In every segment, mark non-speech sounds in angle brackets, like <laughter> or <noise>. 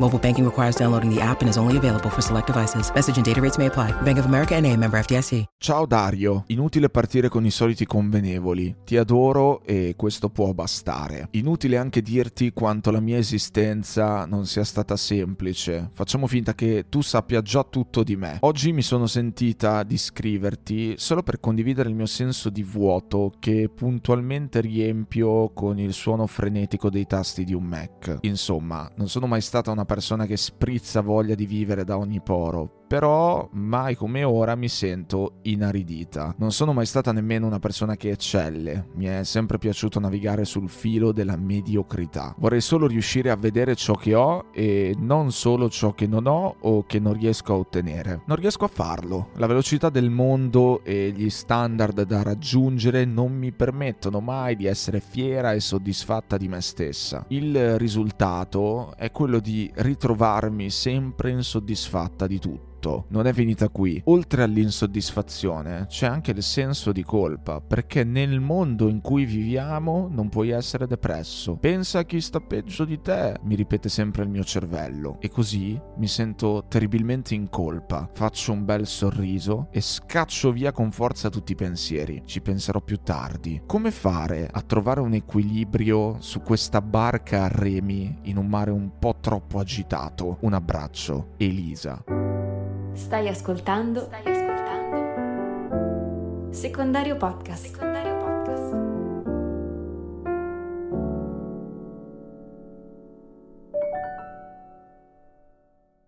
Mobile banking requires downloading the app and is only available for select devices. Message and data rates may apply. Bank of America NA, member FDIC. Ciao Dario, inutile partire con i soliti convenevoli. Ti adoro e questo può bastare. Inutile anche dirti quanto la mia esistenza non sia stata semplice. Facciamo finta che tu sappia già tutto di me. Oggi mi sono sentita di scriverti solo per condividere il mio senso di vuoto che puntualmente riempio con il suono frenetico dei tasti di un Mac. Insomma, non sono mai stata una persona che sprizza voglia di vivere da ogni poro, però mai come ora mi sento inaridita. Non sono mai stata nemmeno una persona che eccelle, mi è sempre piaciuto navigare sul filo della mediocrità. Vorrei solo riuscire a vedere ciò che ho e non solo ciò che non ho o che non riesco a ottenere. Non riesco a farlo. La velocità del mondo e gli standard da raggiungere non mi permettono mai di essere fiera e soddisfatta di me stessa. Il risultato è quello di ritrovarmi sempre insoddisfatta di tutto non è finita qui. Oltre all'insoddisfazione c'è anche il senso di colpa, perché nel mondo in cui viviamo non puoi essere depresso. Pensa a chi sta peggio di te, mi ripete sempre il mio cervello. E così mi sento terribilmente in colpa. Faccio un bel sorriso e scaccio via con forza tutti i pensieri. Ci penserò più tardi. Come fare a trovare un equilibrio su questa barca a remi in un mare un po' troppo agitato? Un abbraccio, Elisa. Stai ascoltando? Stai ascoltando? Secondario Podcast. Secondario Podcast.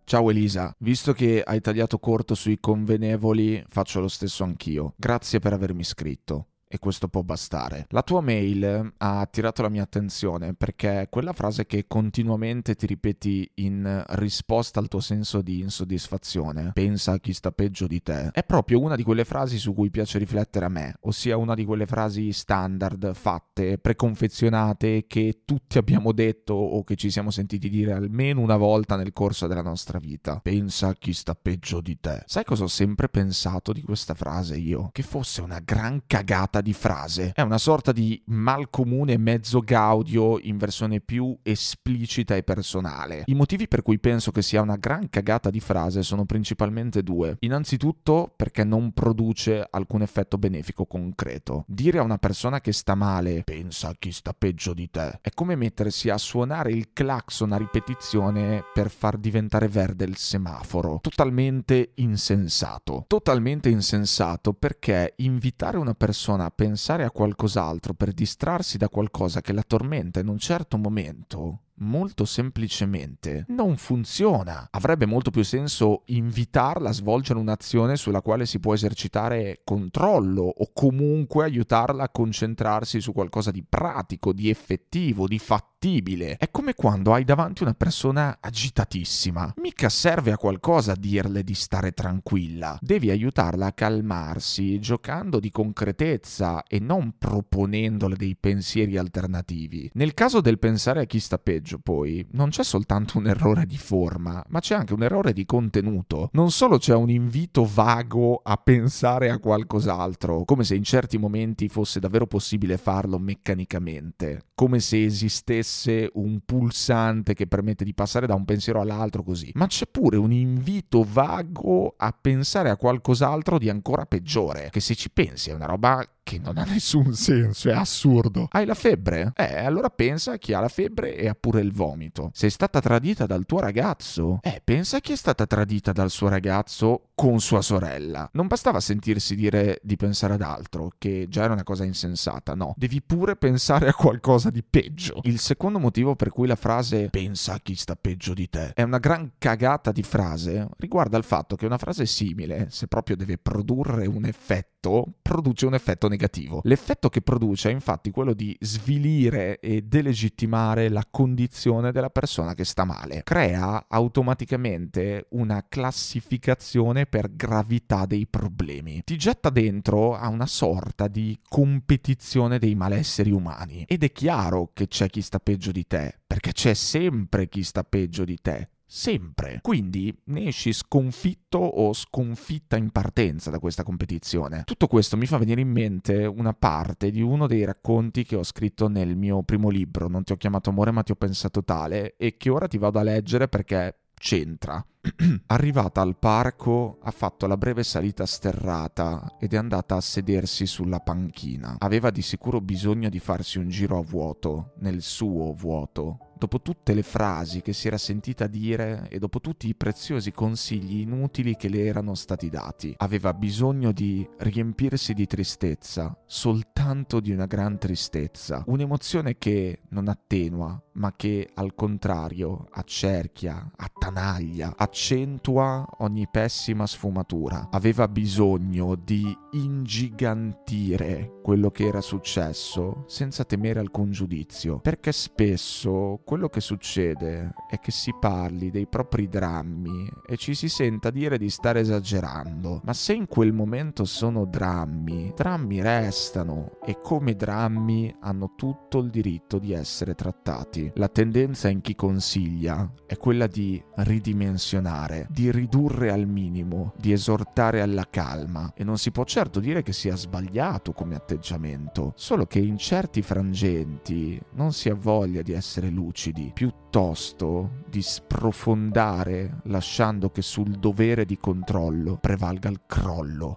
Ciao Elisa, visto che hai tagliato corto sui convenevoli, faccio lo stesso anch'io. Grazie per avermi scritto e questo può bastare. La tua mail ha attirato la mia attenzione perché quella frase che continuamente ti ripeti in risposta al tuo senso di insoddisfazione, pensa a chi sta peggio di te, è proprio una di quelle frasi su cui piace riflettere a me, ossia una di quelle frasi standard, fatte, preconfezionate che tutti abbiamo detto o che ci siamo sentiti dire almeno una volta nel corso della nostra vita. Pensa a chi sta peggio di te. Sai cosa ho sempre pensato di questa frase io? Che fosse una gran cagata di frase. È una sorta di malcomune mezzo gaudio in versione più esplicita e personale. I motivi per cui penso che sia una gran cagata di frase sono principalmente due. Innanzitutto perché non produce alcun effetto benefico concreto. Dire a una persona che sta male, pensa a chi sta peggio di te, è come mettersi a suonare il clacson a ripetizione per far diventare verde il semaforo. Totalmente insensato. Totalmente insensato perché invitare una persona a pensare a qualcos'altro per distrarsi da qualcosa che la tormenta in un certo momento molto semplicemente non funziona. Avrebbe molto più senso invitarla a svolgere un'azione sulla quale si può esercitare controllo o comunque aiutarla a concentrarsi su qualcosa di pratico, di effettivo, di fattibile. È come quando hai davanti una persona agitatissima. Mica serve a qualcosa dirle di stare tranquilla. Devi aiutarla a calmarsi giocando di concretezza e non proponendole dei pensieri alternativi. Nel caso del pensare a chi sta peggio, peggio poi non c'è soltanto un errore di forma, ma c'è anche un errore di contenuto. Non solo c'è un invito vago a pensare a qualcos'altro, come se in certi momenti fosse davvero possibile farlo meccanicamente, come se esistesse un pulsante che permette di passare da un pensiero all'altro così, ma c'è pure un invito vago a pensare a qualcos'altro di ancora peggiore, che se ci pensi è una roba che non ha nessun senso, è assurdo. Hai la febbre? Eh, allora pensa a chi ha la febbre e ha pure il vomito. Sei stata tradita dal tuo ragazzo? Eh, pensa a chi è stata tradita dal suo ragazzo con sua sorella. Non bastava sentirsi dire di pensare ad altro, che già era una cosa insensata, no. Devi pure pensare a qualcosa di peggio. Il secondo motivo per cui la frase pensa a chi sta peggio di te è una gran cagata di frase riguarda il fatto che una frase simile, se proprio deve produrre un effetto, produce un effetto negativo. L'effetto che produce è infatti quello di svilire e delegittimare la condizione della persona che sta male. Crea automaticamente una classificazione per gravità dei problemi. Ti getta dentro a una sorta di competizione dei malesseri umani. Ed è chiaro che c'è chi sta peggio di te, perché c'è sempre chi sta peggio di te sempre. Quindi ne esci sconfitto o sconfitta in partenza da questa competizione. Tutto questo mi fa venire in mente una parte di uno dei racconti che ho scritto nel mio primo libro, Non ti ho chiamato amore ma ti ho pensato tale, e che ora ti vado a leggere perché c'entra. <clears throat> Arrivata al parco, ha fatto la breve salita sterrata ed è andata a sedersi sulla panchina. Aveva di sicuro bisogno di farsi un giro a vuoto, nel suo vuoto, dopo tutte le frasi che si era sentita dire e dopo tutti i preziosi consigli inutili che le erano stati dati. Aveva bisogno di riempirsi di tristezza, soltanto di una gran tristezza, un'emozione che non attenua, ma che al contrario accerchia, attanaglia, accentua ogni pessima sfumatura. Aveva bisogno di ingigantire quello che era successo senza temere alcun giudizio, perché spesso quello che succede è che si parli dei propri drammi e ci si senta dire di stare esagerando, ma se in quel momento sono drammi, drammi restano e come drammi hanno tutto il diritto di essere trattati. La tendenza in chi consiglia è quella di ridimensionare, di ridurre al minimo, di esortare alla calma e non si può certo dire che sia sbagliato come atteggiamento, solo che in certi frangenti non si ha voglia di essere lucidi, piuttosto di sprofondare lasciando che sul dovere di controllo prevalga il crollo.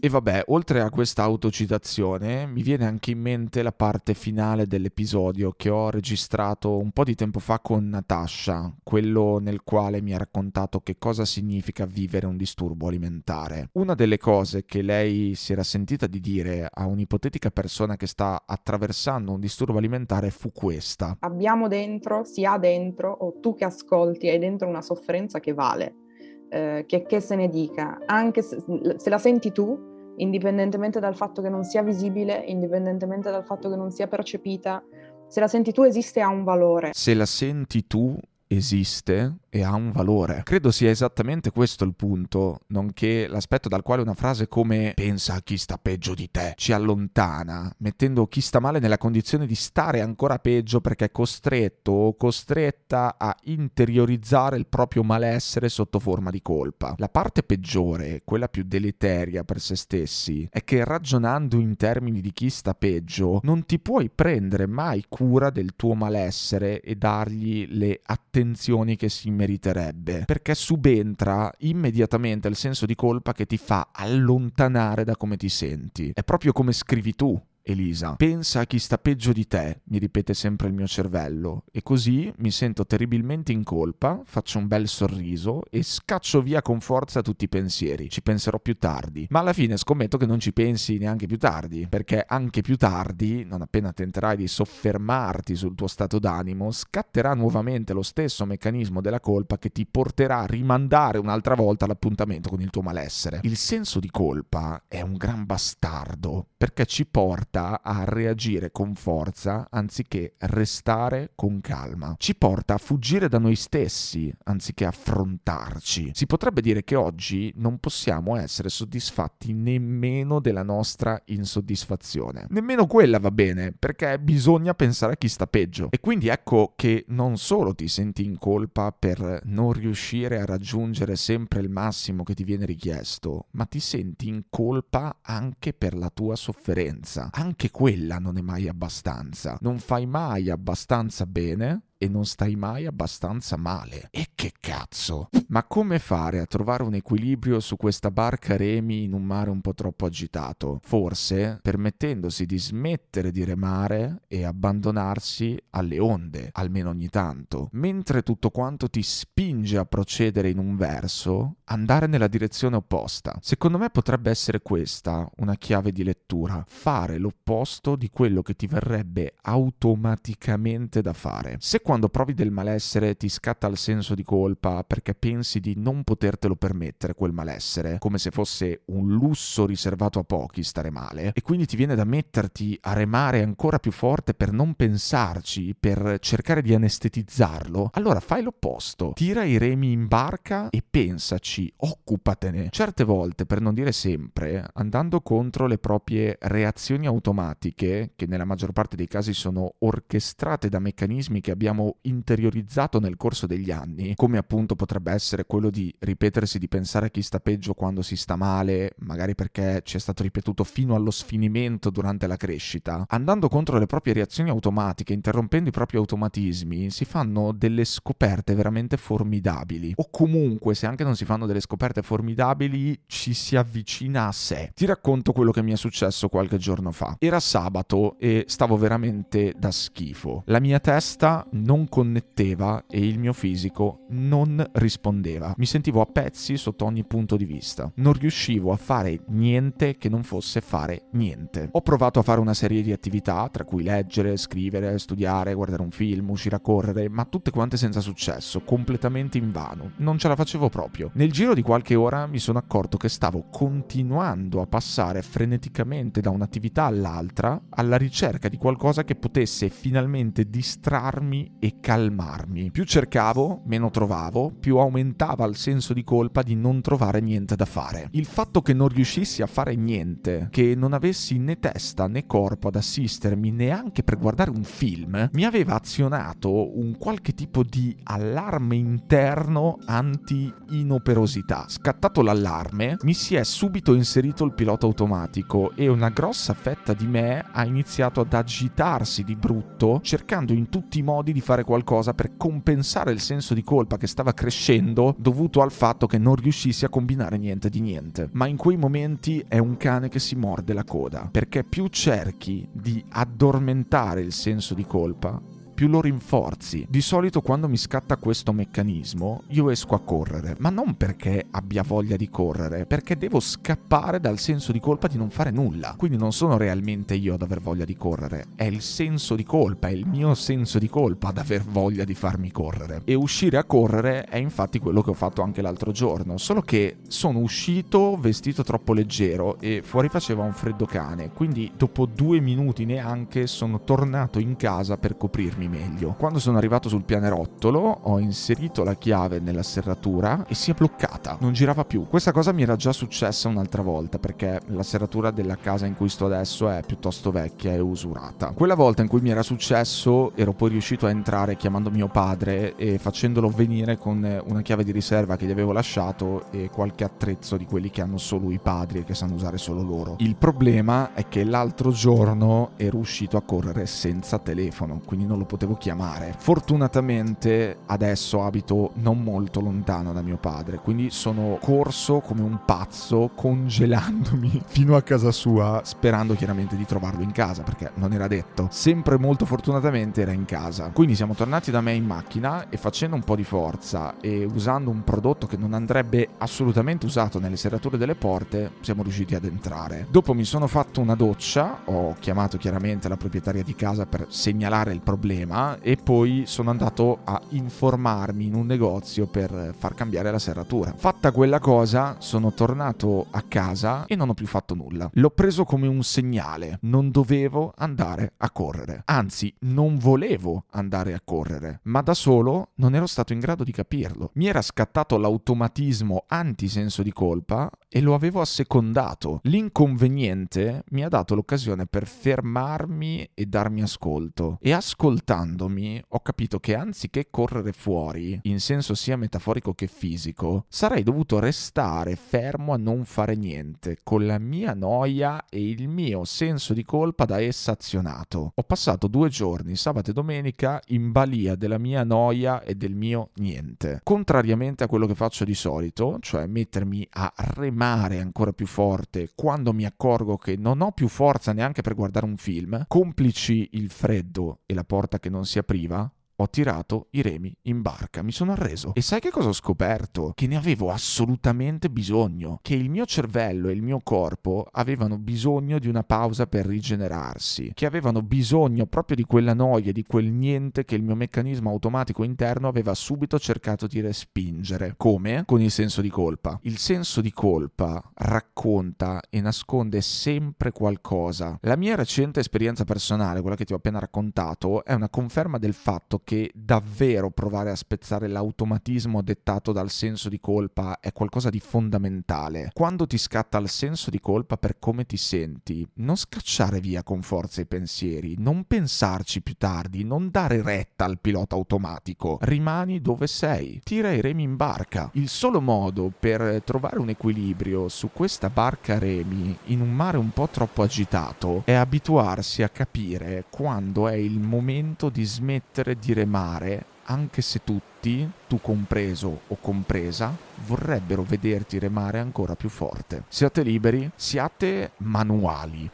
E vabbè, oltre a questa autocitazione, mi viene anche in mente la parte finale dell'episodio che ho registrato un po' di tempo fa con Natasha, quello nel quale mi ha raccontato che cosa significa vivere un disturbo alimentare. Una delle cose che lei si era sentita di dire a un'ipotetica persona che sta attraversando un disturbo alimentare fu questa. Abbiamo dentro, si ha dentro, o tu che ascolti hai dentro una sofferenza che vale eh, che, che, se ne dica, anche se, se la senti tu, indipendentemente dal fatto che non sia visibile, indipendentemente dal fatto che non sia percepita, se la senti tu esiste ha un valore. Se la senti tu esiste e ha un valore. Credo sia esattamente questo il punto, nonché l'aspetto dal quale una frase come pensa a chi sta peggio di te ci allontana, mettendo chi sta male nella condizione di stare ancora peggio perché è costretto o costretta a interiorizzare il proprio malessere sotto forma di colpa. La parte peggiore, quella più deleteria per se stessi, è che ragionando in termini di chi sta peggio, non ti puoi prendere mai cura del tuo malessere e dargli le attenzioni che si meriterebbe, perché subentra immediatamente il senso di colpa che ti fa allontanare da come ti senti. È proprio come scrivi tu Elisa. Pensa a chi sta peggio di te, mi ripete sempre il mio cervello, e così mi sento terribilmente in colpa, faccio un bel sorriso e scaccio via con forza tutti i pensieri. Ci penserò più tardi. Ma alla fine scommetto che non ci pensi neanche più tardi, perché anche più tardi, non appena tenterai di soffermarti sul tuo stato d'animo, scatterà nuovamente lo stesso meccanismo della colpa che ti porterà a rimandare un'altra volta l'appuntamento con il tuo malessere. Il senso di colpa è un gran bastardo, perché ci porta porta a reagire con forza anziché restare con calma. Ci porta a fuggire da noi stessi anziché affrontarci. Si potrebbe dire che oggi non possiamo essere soddisfatti nemmeno della nostra insoddisfazione. Nemmeno quella va bene, perché bisogna pensare a chi sta peggio. E quindi ecco che non solo ti senti in colpa per non riuscire a raggiungere sempre il massimo che ti viene richiesto, ma ti senti in colpa anche per la tua sofferenza, anche quella non è mai abbastanza. Non fai mai abbastanza bene e non stai mai abbastanza male. E che cazzo? Ma come fare a trovare un equilibrio su questa barca remi in un mare un po' troppo agitato? Forse permettendosi di smettere di remare e abbandonarsi alle onde, almeno ogni tanto. Mentre tutto quanto ti spinge a procedere in un verso, andare nella direzione opposta. Secondo me potrebbe essere questa una chiave di lettura, fare l'opposto di quello che ti verrebbe automaticamente da fare. Se quando provi del malessere ti scatta il senso di colpa perché pensi di non potertelo permettere quel malessere, come se fosse un lusso riservato a pochi stare male, e quindi ti viene da metterti a remare ancora più forte per non pensarci, per cercare di anestetizzarlo, allora fai l'opposto. Tira i remi in barca e pensaci, occupatene. Certe volte, per non dire sempre, andando contro le proprie reazioni automatiche, che nella maggior parte dei casi sono orchestrate da meccanismi che abbiamo interiorizzato nel corso degli anni, come appunto potrebbe essere quello di ripetersi di pensare a chi sta peggio quando si sta male, magari perché ci è stato ripetuto fino allo sfinimento durante la crescita, andando contro le proprie reazioni automatiche, interrompendo i propri automatismi, si fanno delle scoperte veramente formidabili. O comunque, se anche non si fanno delle scoperte formidabili, ci si avvicina a sé. Ti racconto quello che mi è successo qualche giorno fa. Era sabato e stavo veramente da schifo. La mia testa non connetteva e il mio fisico non rispondeva. Mi sentivo a pezzi sotto ogni punto di vista. Non riuscivo a fare niente che non fosse fare niente. Ho provato a fare una serie di attività, tra cui leggere, scrivere, studiare, guardare un film, uscire a correre, ma tutte quante senza successo, completamente invano. Non ce la facevo proprio. Nel giro di qualche ora mi sono accorto che stavo continuando a passare freneticamente da un'attività all'altra alla ricerca di qualcosa che potesse finalmente distrarmi e calmarmi. Più cercavo, meno trovavo, più aumentava il senso di colpa di non trovare niente da fare. Il fatto che non riuscissi a fare niente, che non avessi né testa né corpo ad assistermi neanche per guardare un film, mi aveva azionato un qualche tipo di allarme interno anti-inoperosità. Scattato l'allarme, mi si è subito inserito il pilota automatico e una grossa fetta di me ha iniziato ad agitarsi di brutto, cercando in tutti i modi di fare qualcosa per compensare il senso di colpa che stava crescendo dovuto al fatto che non riuscissi a combinare niente di niente. Ma in quei momenti è un cane che si morde la coda, perché più cerchi di addormentare il senso di colpa, più lo rinforzi. Di solito quando mi scatta questo meccanismo io esco a correre, ma non perché abbia voglia di correre, perché devo scappare dal senso di colpa di non fare nulla. Quindi non sono realmente io ad aver voglia di correre, è il senso di colpa, è il mio senso di colpa ad aver voglia di farmi correre. E uscire a correre è infatti quello che ho fatto anche l'altro giorno, solo che sono uscito vestito troppo leggero e fuori faceva un freddo cane, quindi dopo due minuti neanche sono tornato in casa per coprirmi meglio. Quando sono arrivato sul pianerottolo ho inserito la chiave nella serratura e si è bloccata, non girava più. Questa cosa mi era già successa un'altra volta perché la serratura della casa in cui sto adesso è piuttosto vecchia e usurata. Quella volta in cui mi era successo ero poi riuscito a entrare chiamando mio padre e facendolo venire con una chiave di riserva che gli avevo lasciato e qualche attrezzo di quelli che hanno solo i padri e che sanno usare solo loro. Il problema è che l'altro giorno ero uscito a correre senza telefono, quindi non lo potevo potevo chiamare. Fortunatamente adesso abito non molto lontano da mio padre, quindi sono corso come un pazzo congelandomi <laughs> fino a casa sua, sperando chiaramente di trovarlo in casa, perché non era detto. Sempre molto fortunatamente era in casa. Quindi siamo tornati da me in macchina e facendo un po' di forza e usando un prodotto che non andrebbe assolutamente usato nelle serrature delle porte, siamo riusciti ad entrare. Dopo mi sono fatto una doccia, ho chiamato chiaramente la proprietaria di casa per segnalare il problema problema e poi sono andato a informarmi in un negozio per far cambiare la serratura. Fatta quella cosa, sono tornato a casa e non ho più fatto nulla. L'ho preso come un segnale. Non dovevo andare a correre. Anzi, non volevo andare a correre, ma da solo non ero stato in grado di capirlo. Mi era scattato l'automatismo anti-senso di colpa e lo avevo assecondato. L'inconveniente mi ha dato l'occasione per fermarmi e darmi ascolto. E ascoltando ascoltandomi ho capito che anziché correre fuori, in senso sia metaforico che fisico, sarei dovuto restare fermo a non fare niente, con la mia noia e il mio senso di colpa da essa azionato. Ho passato due giorni, sabato e domenica, in balia della mia noia e del mio niente. Contrariamente a quello che faccio di solito, cioè mettermi a remare ancora più forte quando mi accorgo che non ho più forza neanche per guardare un film, complici il freddo e la porta che non si apriva, ho tirato i remi in barca, mi sono arreso. E sai che cosa ho scoperto? Che ne avevo assolutamente bisogno, che il mio cervello e il mio corpo avevano bisogno di una pausa per rigenerarsi, che avevano bisogno proprio di quella noia, di quel niente che il mio meccanismo automatico interno aveva subito cercato di respingere. Come? Con il senso di colpa. Il senso di colpa racconta e nasconde sempre qualcosa. La mia recente esperienza personale, quella che ti ho appena raccontato, è una conferma del fatto che davvero provare a spezzare l'automatismo dettato dal senso di colpa è qualcosa di fondamentale. Quando ti scatta il senso di colpa per come ti senti, non scacciare via con forza i pensieri, non pensarci più tardi, non dare retta al pilota automatico, rimani dove sei, tira i remi in barca. Il solo modo per trovare un equilibrio su questa barca a remi in un mare un po' troppo agitato è abituarsi a capire quando è il momento di smettere di remare, anche se tutti, tu compreso o compresa, vorrebbero vederti remare ancora più forte. Siate liberi, siate manuali.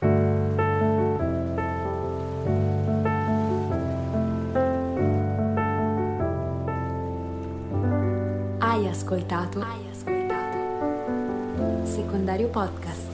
Hai ascoltato? Hai ascoltato? Secondario podcast.